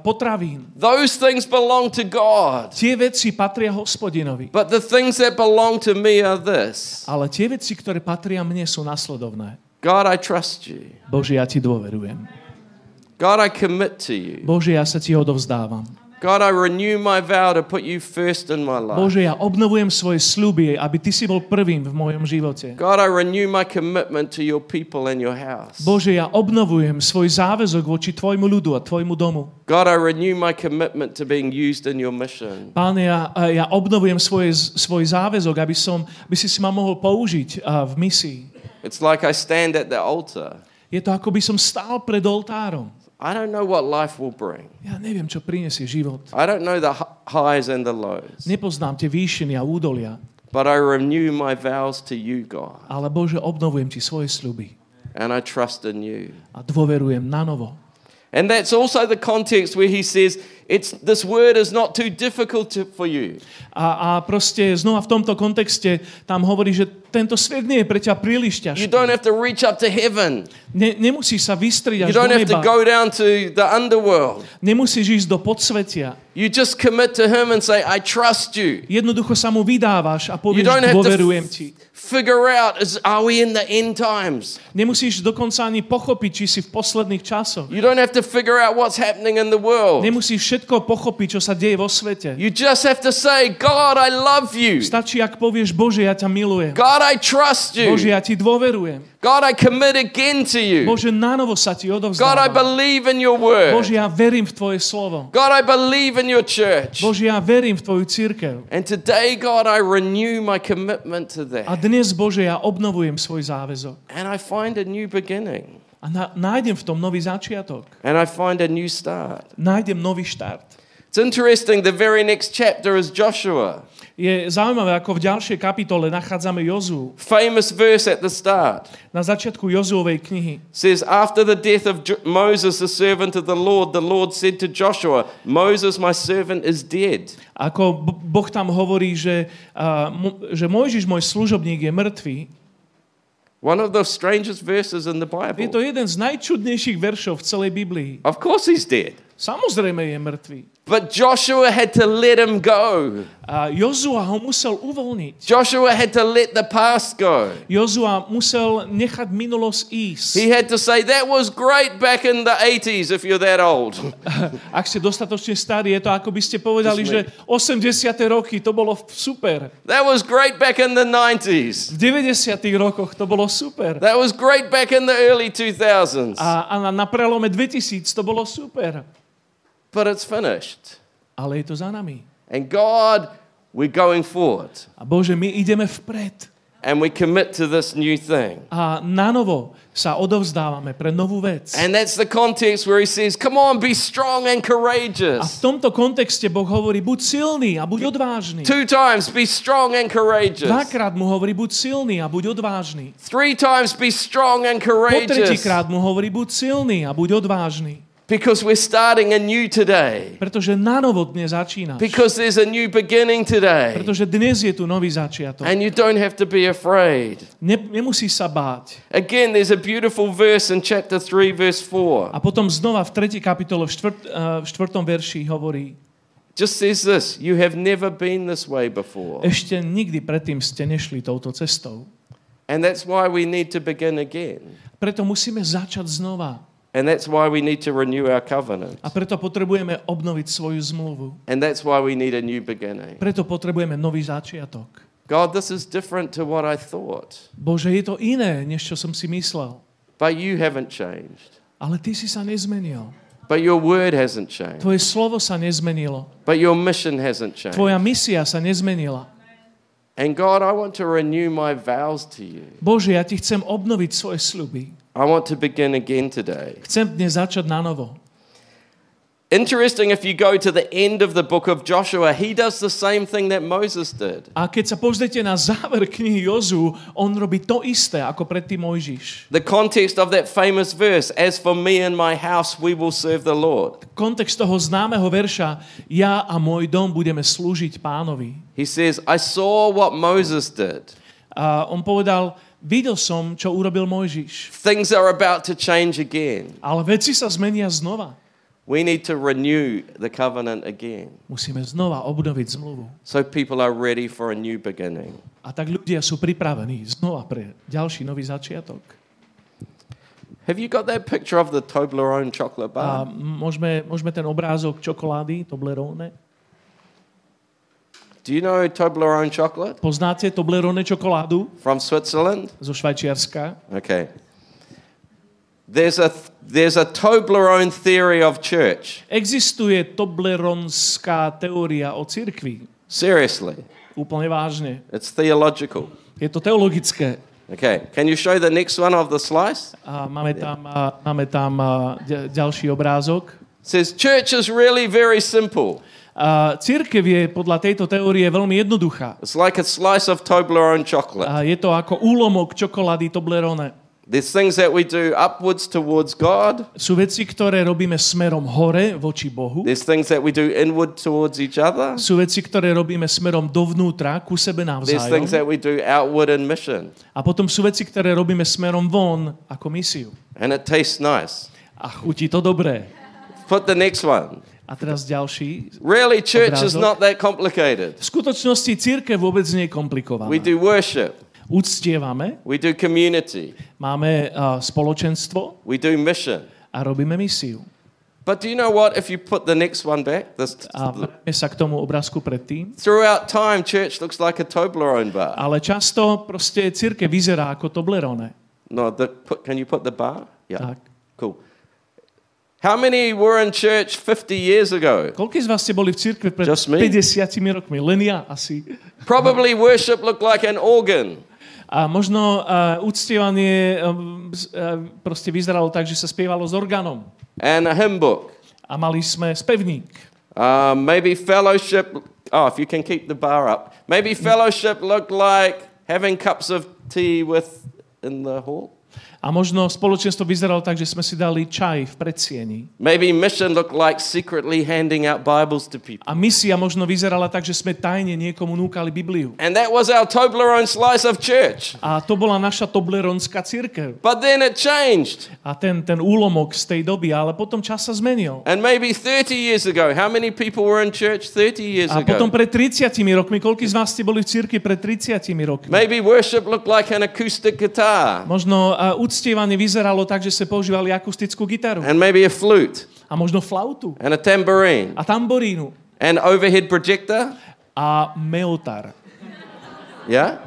potravín.
Those things belong to God.
Tie veci patria hospodinovi.
But the things that belong to me are this
Ale tie veci, ktoré patria mne, sú nasledovné.
God, I trust you.
Bože, ja ti dôverujem.
God, I commit to you.
Bože, ja sa ti odovzdávam.
God, I renew my vow to put you first in my life.
Bože, ja obnovujem svoje sľuby, aby ty si bol prvým v mojom živote.
God, I renew my commitment to your people and your house.
Bože, ja obnovujem svoj záväzok voči tvojmu ľudu a tvojmu domu.
God, I renew my commitment to being used in your mission.
Páne, ja, ja obnovujem svoje, svoj záväzok, aby, som, aby si si ma mohol použiť a, v misii.
It's like I stand at the altar.
Je to ako by som stál pred oltárom.
I don't know what life will bring.
Ja neviem, čo prinesie život.
I don't know the hi- highs and the lows.
Nepoznám tie výšiny a údolia,
But I renew my vows to you, God.
ale Bože, obnovujem ti svoje sľuby
And I trust in you.
a dôverujem na novo.
And that's also the context where he says, it's, this word is not too difficult to, for you.
A, a proste znova v tomto kontexte tam hovorí, že tento svet nie je pre ťa príliš
You
ťažký.
don't have to reach up to heaven.
Ne, nemusíš sa vystriť
You
až do
don't have to
neba.
go down to the underworld.
Nemusíš ísť do podsvetia.
You just commit to him and say, I trust you.
Jednoducho sa mu vydávaš a
You
povieš,
don't
dôverujem ti.
figure out, is, are we in the end times?
Nemusíš dokonca ani pochopiť, či si v posledných časoch.
You don't have to figure out what's happening in the world.
Nemusíš všetko pochopiť, čo sa deje vo svete.
You just have to say, God, I love you.
Stačí, ak povieš, Bože, ja ťa milujem.
God, I trust
Bože,
you.
ja ti dôverujem.
God, I commit again to you.
Bože, nanovo sa ti
God, I
odovzdávam.
believe in your
Bože,
word.
ja verím v Tvoje slovo.
God, I believe in your church.
Bože, ja verím v Tvoju církev.
And today, God, I renew my commitment to
A
that.
dnes, Bože, ja obnovujem svoj záväzok.
And I find a new beginning.
A na, nájdem v tom nový začiatok.
And I find a new start.
Nájdem nový štart.
It's interesting, the very next chapter is Joshua.
Je zaujímavé, ako v ďalšej kapitole nachádzame Jozu.
Famous verse at the start.
Na začiatku Jozuovej knihy.
says, After the death of Moses, the servant of the Lord, the Lord said to Joshua, Moses, my servant, is dead.
Ako Boh tam hovorí, že, uh, že Mojžiš, môj služobník, je mŕtvý.
One of the strangest verses in the
Je to
Bible.
jeden z najčudnejších veršov v celej Biblii.
Of course, he's dead.
Samozrejme je mŕtvý.
But Joshua had to let him go.
A Jozua ho musel uvoľniť.
Joshua had to let the past go.
Jozua musel nechať minulosť ísť.
He had to say, That was great back in the 80s if you're that old.
Ak ste dostatočne starí, je to ako by ste povedali, že 80. roky to bolo super.
That was great back in the 90s.
V 90. rokoch to bolo super.
That was great back in the early 2000s.
A, a na prelome 2000 to bolo super.
But it's finished.
Ale je to za nami.
And God, we're going forward.
A Bože, my ideme vpred.
And we commit to this new thing.
A nanovo sa odovzdávame pre novú vec.
And that's the context where he says, Come on, be strong and
A v
courageous.
tomto kontexte Boh hovorí, buď silný a buď odvážny.
Two times, be strong and courageous.
Dvakrát mu hovorí, buď silný a buď odvážny.
Three times, be strong and
Po
courageous.
tretíkrát mu hovorí, buď silný a buď odvážny.
Because we're starting anew today.
Pretože nanovo dnes začínaš.
Because there's a new beginning today.
Pretože dnes je tu nový začiatok.
And you don't have to be afraid.
Ne, nemusíš sa báť.
Again, there's a beautiful verse in chapter 3, verse 4.
A potom znova v 3. kapitole v, štvrt, uh, v 4. verši hovorí,
Just says this You have never been this way before.
ešte nikdy predtým ste nešli touto cestou.
And that's why we need to begin again.
Preto musíme začať znova.
And that's why we need to renew our covenant.
A preto potrebujeme obnoviť svoju zmluvu.
And that's why we need a new beginning.
Preto potrebujeme nový začiatok.
God, this is different to what I thought.
Bože, je to iné, než čo som si myslel.
But you haven't changed.
Ale ty si sa nezmenil.
But your word hasn't changed.
Tvoje slovo sa nezmenilo.
But your mission hasn't changed.
Tvoja misia sa nezmenila.
And God, I want to renew my vows to you.
Bože, ja ti chcem obnoviť svoje sľuby.
I want to begin again today.
Chcem dnes začať na novo.
Interesting if you go to the end of the book of Joshua, he does the same thing that Moses did.
A keď sa pozriete na záver knihy Jozu, on robí to isté, ako predtým Mojžiš.
The context of that famous verse, as for me and my house, we will serve the Lord.
Kontext toho známeho verša, ja a môj dom budeme slúžiť pánovi.
He says, I saw what Moses did.
A on povedal, videl som, čo urobil Mojžiš.
Things are about to change again.
Ale veci sa zmenia znova.
We need to renew the covenant again
Musíme znova obnoviť zmluvu.
so people are ready for a new beginning.
A tak ľudia sú pripravení znova pre ďalší nový začiatok.
Have you got that picture of the Toblerone chocolate
A
bar?
môžeme, môžeme ten obrázok čokolády, Toblerone.
Do you know Toblerone chocolate
Poznáte Toblerone čokoládu
from Switzerland?
zo Švajčiarska?
Okay. There's a there's a Toblerone theory of church.
Existuje Tobleronská teória o cirkvi.
Seriously,
Úplne vážne.
it's theological.
Je to teologické.
Okay, can you show the next one of the slice?
A máme tam, a, máme tam a, ďalší obrázok.
It says church is really very simple.
A církev je podľa tejto teórie veľmi jednoduchá.
It's like a slice of Toblerone chocolate.
A je to ako úlomok čokolády Toblerone.
There's things that we do upwards towards God.
Sú veci, ktoré robíme smerom hore voči Bohu.
There's things that we do inward towards each other.
Sú veci, ktoré robíme smerom dovnútra, ku sebe
There's things
navzájom.
that we do outward in mission.
A potom sú veci, ktoré robíme smerom von ako misiu.
And it tastes nice.
A chutí to dobré.
Put the next one.
A teraz ďalší.
Really, church is
Obrázok.
not that complicated.
V skutočnosti církev vôbec nie je komplikovaná.
We do worship.
Uctievame,
We do community.
máme uh, spoločenstvo
We do mission.
a robíme misiu.
But do you know what? If you put the next one back, this,
A sa k tomu obrázku predtým.
throughout time, church looks like a Toblerone bar.
Ale často proste církev vyzerá ako Toblerone.
No, the, put, can you put the bar? Yeah.
Tak.
How many were in church 50 years ago?
Koľký z vás ste boli v církve pred
Just me.
50 rokmi? Len ja asi.
Probably worship looked like an organ.
A možno uh, uctievanie uh, proste vyzeralo tak, že sa spievalo s orgánom.
and a hymn book.
A mali sme spevník.
Uh, maybe fellowship. Oh, if you can keep the bar up. Maybe fellowship looked like having cups of tea with in the hall.
A možno spoločenstvo vyzeralo tak, že sme si dali čaj v predsieni.
Maybe mission looked like secretly handing out Bibles to people.
A misia možno vyzerala tak, že sme tajne niekomu núkali Bibliu.
And that was our Toblerone slice of church.
A to bola naša Tobleronská církev.
But then it changed.
A ten, ten úlomok z tej doby, ale potom čas sa zmenil.
And maybe 30 years ago, how many people were in church 30 years
A potom
ago?
pred 30 rokmi, koľký z vás ste boli v cirkvi pred 30 rokmi?
Maybe worship looked like an acoustic guitar
Možno uh, uctievanie vyzeralo tak, že ste používali akustickú gitaru.
and maybe a flute
A možno flautu.
and a tambourine
A tamborínu.
and overhead projector.
A meotar.
Yeah?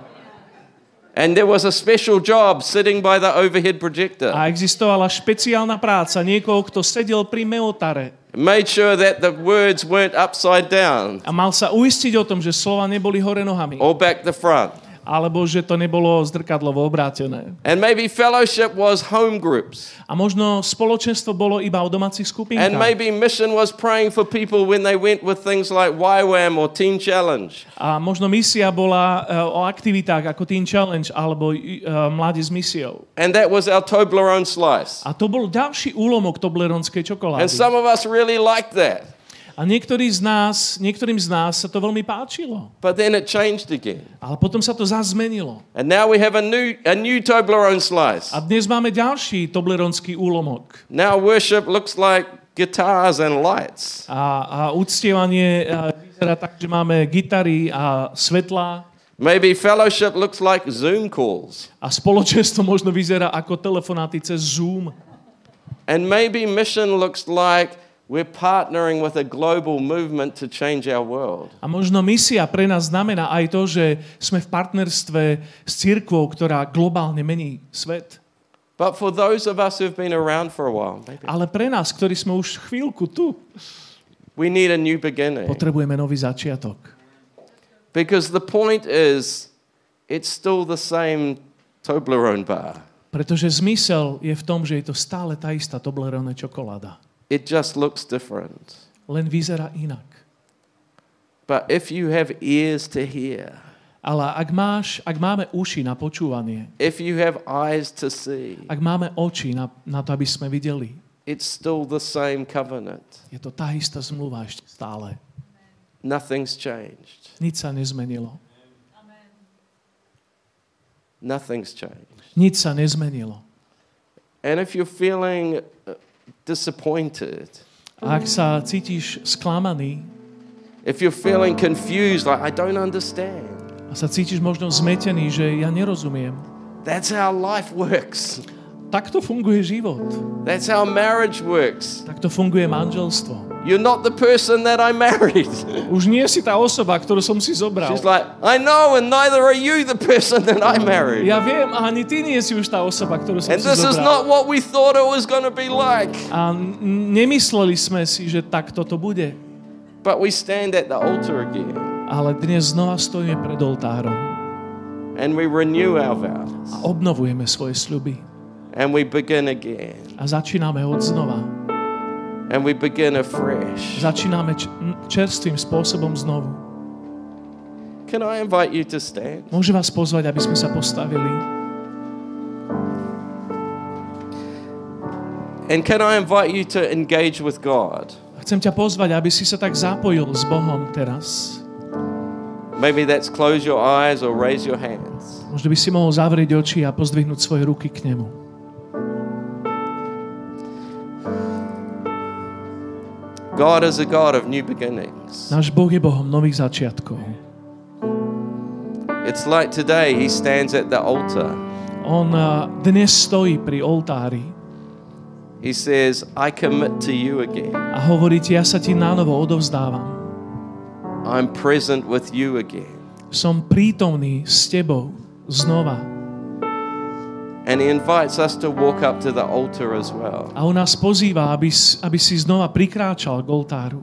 And there was a special job sitting by the overhead projector.
A existovala špeciálna práca niekoho, kto sedel pri meotare.
Made sure that the words weren't upside down
A mal sa uistiť o tom, že slova neboli hore nohami.
or back the front.
Alebo že to nebolo zrkadlovo obrátené.
And maybe fellowship was home groups.
A možno spoločenstvo bolo iba o domácich
And
skupinkách.
maybe mission was praying for people when they went with things like YWAM or Teen Challenge.
A možno misia bola e, o aktivitách ako Teen Challenge alebo e, Mladí s misiou.
And that was our Toblerone slice.
A to bol ďalší úlomok Tobleronskej čokolády.
And some of us really liked that.
A niektorí z nás, niektorým z nás sa to veľmi páčilo.
But then it changed again.
Ale potom sa to zmenilo.
And now we have a new, a new Toblerone slice.
A dnes máme ďalší Tobleronský úlomok.
Now worship looks like guitars and lights.
A, a uctievanie a, vyzerá tak, že máme gitary a svetlá.
Maybe fellowship looks like Zoom calls.
A spoločenstvo možno vyzerá ako telefonáty cez Zoom.
And maybe mission looks like we're partnering with a global movement to change our world.
A možno misia pre nás znamená aj to, že sme v partnerstve s církvou, ktorá globálne mení svet.
But for those of us who've been around for a while, maybe,
Ale pre nás, ktorí sme už chvíľku tu,
we need a new beginning.
potrebujeme nový začiatok.
Because the point is, it's still the same Toblerone bar.
Pretože zmysel je v tom, že je to stále tá istá Toblerone čokoláda.
It just looks different.
Len vyzerá inak.
But if you have ears to hear,
Ale ak, máš, ak máme uši na počúvanie,
if you have eyes to see,
ak máme oči na, na to, aby sme videli,
it's still the same covenant.
je to tá istá zmluva ešte stále.
Nothing's changed.
Nič sa nezmenilo.
Nothing's changed.
Nič sa nezmenilo.
And if you're feeling disappointed,
ak sa cítiš sklamaný
if you're feeling confused, like, I don't understand,
a sa cítiš možno zmetený, že ja nerozumiem,
that's how life works.
Takto funguje život.
That's how marriage works.
Takto funguje manželstvo.
You're not the person that I married.
Už nie si tá osoba, ktorú som si zobral.
She's like, I know, and neither are you the person that I married.
Ja viem, a ani ty nie si už tá osoba, ktorú som
And
si
this is not what we thought it was going to be like.
A nemysleli sme si, že takto to bude.
But we stand at the altar again
Ale dnes znova stojíme pred oltárom
and we renew our
a
vows
obnovujeme svoje sľuby.
And we begin again
A začíname od znova.
and we begin afresh.
Začíname čerstvým spôsobom znovu.
Can I invite you to stand?
Môžem vás pozvať, aby sme sa postavili.
And can I invite you to engage with God?
Chcem ťa pozvať, aby si sa tak zapojil s Bohom teraz.
Maybe that's close your eyes or raise your hands.
Možno by si mohol zavrieť oči a pozdvihnúť svoje ruky k nemu.
God is a God of new beginnings.
Náš Boh je Bohom nových začiatkov.
It's like today, He stands at the altar.
On a, dnes stojí pri oltári
He says, I commit to you again.
a hovorí ti, ja sa ti nánovo odovzdávam.
I'm present with you again.
Som prítomný s tebou znova.
And He invites us to walk up to the altar as well.
A on nás pozýva, aby, aby si znova prikráčal k oltáru.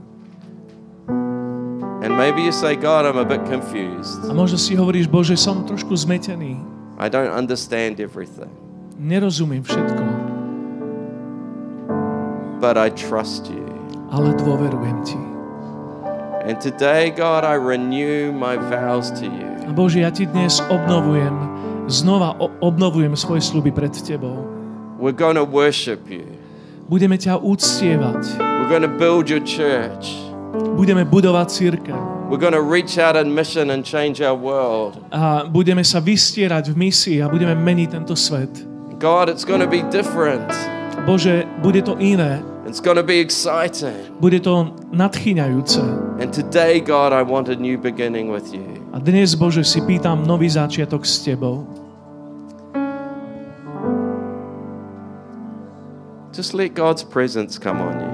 And maybe you say, God, I'm a bit confused.
A možno si hovoríš, Bože, som trošku zmetený.
I don't understand everything,
Nerozumiem všetko,
but I trust you.
ale dôverujem ti.
And today, God, I renew my vows to you.
A Bože, ja ti dnes obnovujem, znova obnovujem svoje sluby pred tebou.
We're to worship you.
Budeme ťa uctievať.
We're to build your church.
Budeme budovať církev.
We're to reach out in mission and change our world.
A budeme sa vystierať v misii a budeme meniť tento svet.
God, it's to be different.
Bože, bude to iné.
It's going to be exciting.
Bude to nadchýňajúce.
And today, God, I want a new beginning with you.
A dnes, Bože, si pýtam nový začiatok s Tebou.
Just let God's presence come on you.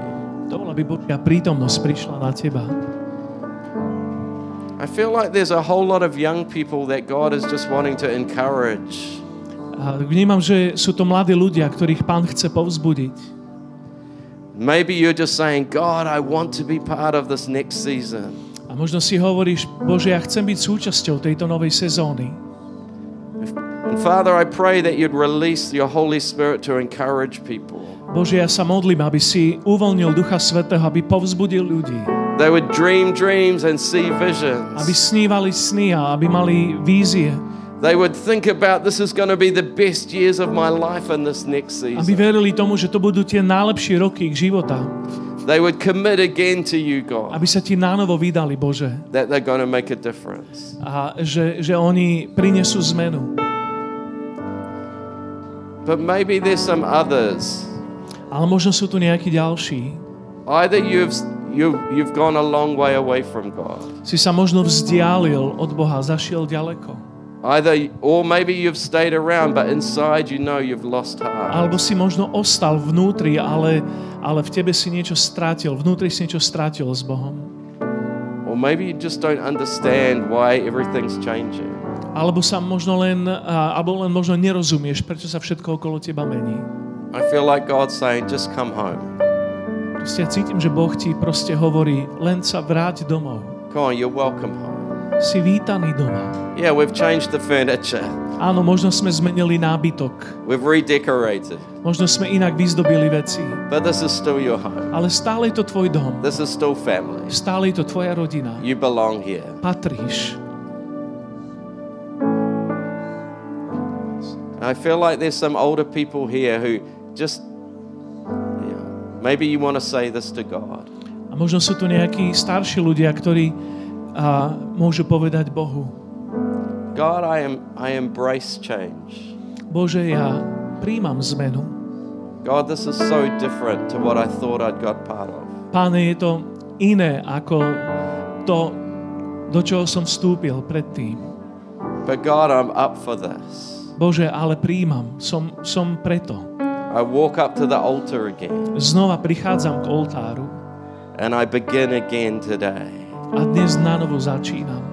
Dovol, aby Božia prítomnosť prišla na Teba.
I feel like there's a whole lot of young people that God is just wanting to encourage.
A vnímam, že sú to mladí ľudia, ktorých Pán chce povzbudiť.
Maybe you're just saying, God, I want to be part of this next season.
A možno si hovoríš, Bože, ja chcem byť súčasťou tejto novej sezóny.
And Father, I pray that you'd release your Holy Spirit to encourage people.
Bože, ja sa modlím, aby si uvoľnil Ducha Svetého, aby povzbudil ľudí.
They would dream dreams and see visions.
Aby snívali sny a aby mali vízie.
They would think about this is going to be the best years of my life in this next
Aby
season.
verili tomu, že to budú tie najlepšie roky ich života.
They would commit again to you, God,
Aby sa ti nánovo vydali, Bože.
that they're going to make a difference.
A že, že oni prinesú zmenu.
But maybe there's some others.
Ale možno sú tu nejakí ďalší.
Either you've, you've, you've gone a long way away from God,
Si sa možno vzdialil od Boha, zašiel ďaleko.
Either, or maybe you've stayed around, but inside you know you've lost heart.
Alebo si možno ostal vnútri, ale, ale v tebe si niečo strátil. Vnútri si niečo strátil s Bohom.
Or maybe you just don't understand why everything's changing.
Alebo sa možno len, alebo len možno nerozumieš, prečo sa všetko okolo teba mení.
I feel like God's saying, just come home.
Proste cítim, že Boh ti proste hovorí, len sa vráť domov.
Come on, you're welcome home.
Si vítaný doma.
Yeah, we've changed the furniture.
Áno, možno sme zmenili nábytok.
We've redecorated.
Možno sme inak vyzdobili veci.
But this is still your home.
Ale stále je to tvoj dom.
This is still family.
Stále je to tvoja rodina.
You belong here.
Patríš.
I feel like there's some older people here who just, yeah, maybe you want to say this to God.
A možno sú tu nejakí starší ľudia, ktorí a, môžu povedať Bohu,
God, I am I embrace change.
Bože, ja príjmam zmenu.
God, this is so different to what I thought I'd got part of.
Páne, je to iné ako to, do čoho som vstúpil predtým.
But God, I'm up for this.
Bože, ale príjmam, som, som preto.
I walk up to the altar again
Znova prichádzam k oltáru
and I begin again today
a dnes na novo začínam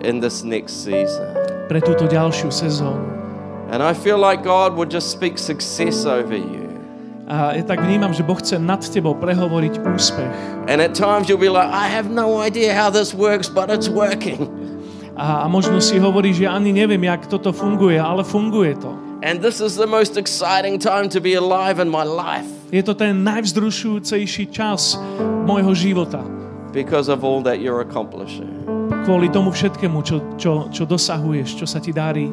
in this next season.
pre túto ďalšiu sezónu.
And I feel like God would just speak success over you.
A ja tak vnímam, že Boh chce nad tebou prehovoriť úspech.
And at times you'll be like, I have no idea how this works, but it's working.
A, a možno si hovoríš, že ja ani neviem, jak toto funguje, ale funguje to.
And this is the most exciting time to be alive in my life
Je to ten najvzrušujúcejší čas môjho života.
Because of all that you're accomplishing.
Kvôli tomu všetkému, čo, čo, čo dosahuješ, čo sa ti darí.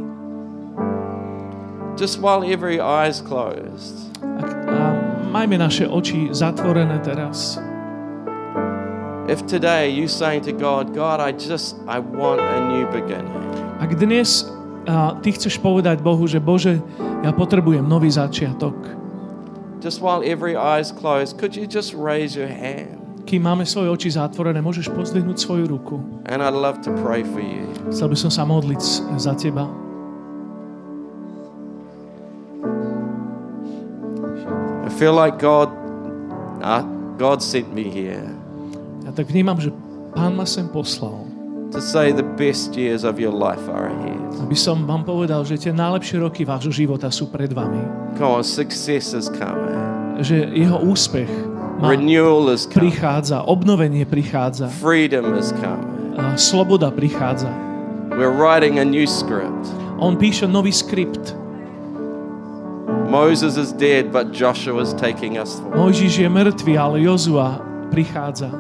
Just while every eye is closed,
A, a majme naše oči zatvorené teraz.
if today you saying to God, God, I just, I want a new beginning.
Ak dnes a, ty chceš povedať Bohu, že Bože, ja potrebujem nový začiatok.
Just while every eye is closed, could you just raise your hand?
Kým máme svoje oči zatvorené, môžeš pozdvihnúť svoju ruku.
And I'd love to pray for you.
Chcel by som sa modliť za teba.
I feel like God, uh, God sent me here
Ja tak vnímam, že Pán ma sem poslal,
to say the best years of your life are ahead.
aby som vám povedal, že tie najlepšie roky vášho života sú pred vami.
Come on, success is coming.
Že jeho úspech
Renewal is coming.
prichádza, obnovenie prichádza,
Freedom is coming.
sloboda prichádza.
We're writing a new script.
On píše nový skript.
Moses is dead, but Joshua is taking us forward.
Mojžiš je mŕtvý, ale Jozua prichádza.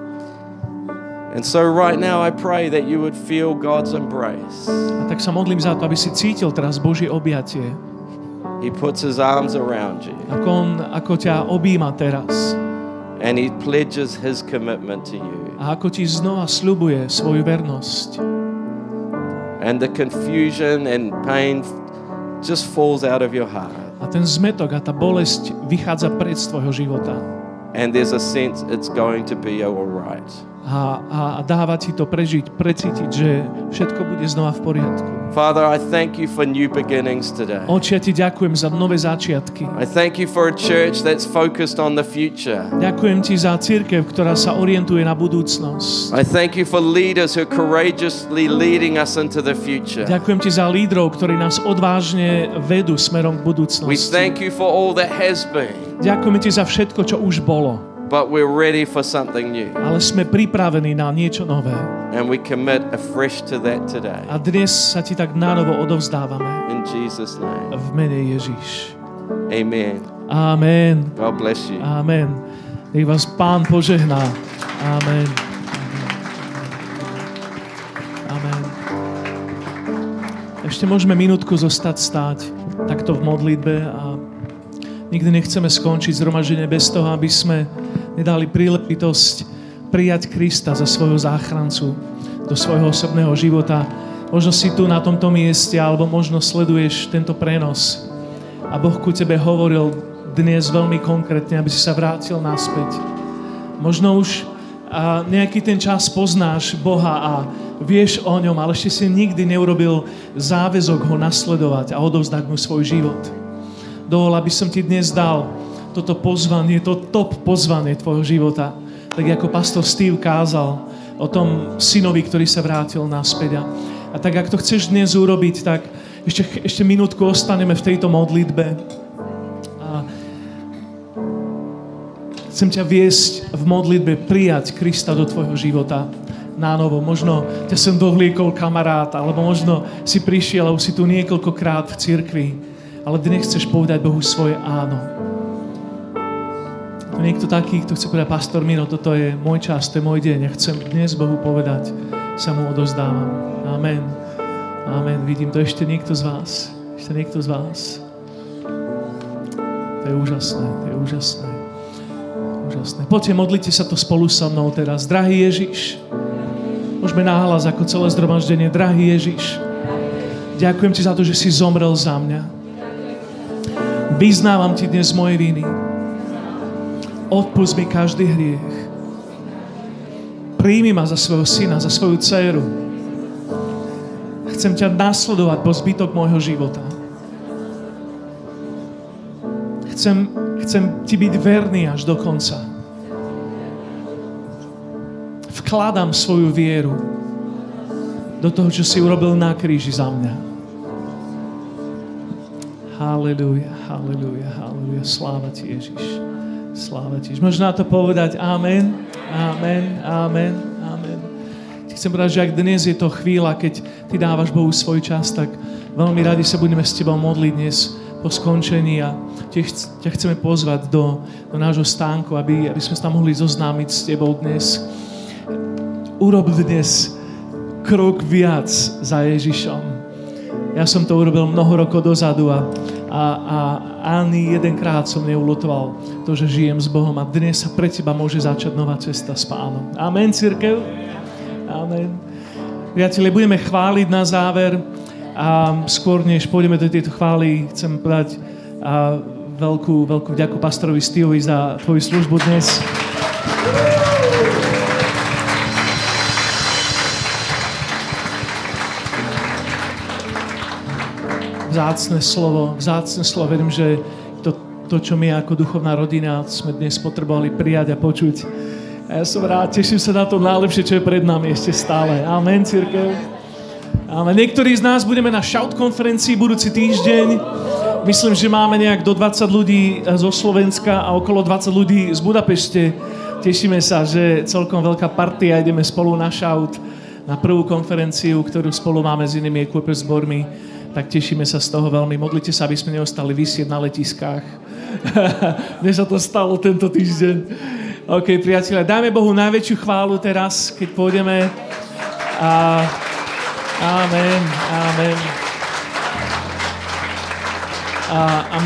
And so, right now, I pray that you would feel God's embrace.
A tak sa modlím za to, aby si cítil teraz Božie objatie.
He puts his arms around you
Ako on, ako ťa objíma teraz.
And he pledges his commitment to you.
A ako ti znova sľubuje svoju vernosť.
And the confusion and pain just falls out of your heart.
A ten zmetok a tá bolesť vychádza pred z tvojho života.
And there's a sense it's going to be all right.
A, a, dáva ti to prežiť, precítiť, že všetko bude znova v poriadku.
Father, I thank you for new beginnings today.
Ja ti ďakujem za nové začiatky.
I thank you for a church that's focused on the future.
Ďakujem ti za církev, ktorá sa orientuje na budúcnosť.
I thank you for leaders who are courageously leading us into the future.
Ďakujem ti za lídrov, ktorí nás odvážne vedú smerom k
We
budúcnosti.
thank you for all that has been,
Ďakujeme ti za všetko, čo už bolo.
but we're ready for something new.
Ale sme pripravení na niečo nové.
And we commit afresh to that today.
A dnes sa ti tak nánovo odovzdávame.
In Jesus' name.
V mene Ježiš.
Amen.
Amen.
God bless you.
Amen. Nech vás Pán požehná. Amen. Amen. Ešte môžeme minútku zostať stáť takto v modlitbe a nikdy nechceme skončiť zhromaždenie bez toho, aby sme nedali príležitosť prijať Krista za svojho záchrancu do svojho osobného života. Možno si tu na tomto mieste, alebo možno sleduješ tento prenos a Boh ku tebe hovoril dnes veľmi konkrétne, aby si sa vrátil naspäť. Možno už a nejaký ten čas poznáš Boha a vieš o ňom, ale ešte si nikdy neurobil záväzok ho nasledovať a odovzdať mu svoj život. Dovol, aby som ti dnes dal toto pozvanie, to top pozvanie tvojho života. Tak ako pastor Steve kázal o tom synovi, ktorý sa vrátil naspäť. A, tak, ak to chceš dnes urobiť, tak ešte, ešte minútku ostaneme v tejto modlitbe. A chcem ťa viesť v modlitbe prijať Krista do tvojho života na novo. Možno ťa sem dovliekol kamarát, alebo možno si prišiel a už si tu niekoľkokrát v cirkvi, ale dnes chceš povedať Bohu svoje áno. To niekto taký, kto chce povedať, pastor Miro, toto je môj čas, to je môj deň, ja chcem dnes Bohu povedať, sa mu odozdávam. Amen. Amen. Vidím to ešte niekto z vás. Ešte niekto z vás. To je úžasné, to je úžasné. Úžasné. Poďte, modlite sa to spolu so mnou teraz. Drahý Ježiš, môžeme nahlas ako celé zdromaždenie. Drahý Ježiš, ďakujem ti za to, že si zomrel za mňa. Vyznávam ti dnes moje viny. Odpust mi každý hriech. Príjmi ma za svojho syna, za svoju dceru. Chcem ťa nasledovať po zbytok môjho života. Chcem, chcem ti byť verný až do konca. Vkladám svoju vieru do toho, čo si urobil na kríži za mňa. Halleluja, halleluja, halleluja. Sláva ti, Ježiš. Sláva ti. Môžeš na to povedať amen, amen, amen, amen. Ti chcem povedať, že ak dnes je to chvíľa, keď ty dávaš Bohu svoj čas, tak veľmi radi sa budeme s tebou modliť dnes po skončení a ťa chceme pozvať do, do nášho stánku, aby, aby sme sa tam mohli zoznámiť s tebou dnes. Urob dnes krok viac za Ježišom ja som to urobil mnoho rokov dozadu a, a, a ani jedenkrát som neulotoval to, že žijem s Bohom a dnes sa pre teba môže začať nová cesta s pánom. Amen, církev? Amen. Priatelia, budeme chváliť na záver a skôr než pôjdeme do tejto chvály, chcem povedať a veľkú, veľkú vďaku pastorovi Steveovi za tvoju službu dnes. Vzácne slovo, vzácne slovo. Verím, že to, to, čo my ako duchovná rodina sme dnes potrebovali prijať a počuť. A ja som rád, teším sa na to najlepšie, čo je pred nami ešte stále. Amen, církev. Amen. Niektorí z nás budeme na shout konferencii budúci týždeň. Myslím, že máme nejak do 20 ľudí zo Slovenska a okolo 20 ľudí z Budapešte. Tešíme sa, že celkom veľká partia ideme spolu na shout na prvú konferenciu, ktorú spolu máme s inými equipe zbormi tak tešíme sa z toho veľmi. Modlite sa, aby sme neostali vysieť na letiskách. Mne sa to stalo tento týždeň. OK, priatelia, dáme Bohu najväčšiu chválu teraz, keď pôjdeme. A... Amen, amen. A, a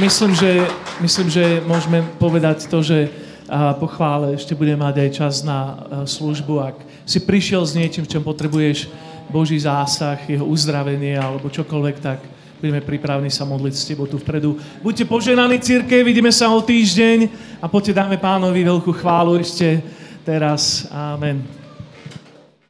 myslím, že, myslím, že môžeme povedať to, že a po chvále ešte budeme mať aj čas na službu. Ak si prišiel s niečím, v čom potrebuješ Boží zásah, jeho uzdravenie alebo čokoľvek, tak budeme pripravení sa modliť s tebou tu vpredu. Buďte poženaní církev, vidíme sa o týždeň a poďte dáme pánovi veľkú chválu ešte teraz. Amen.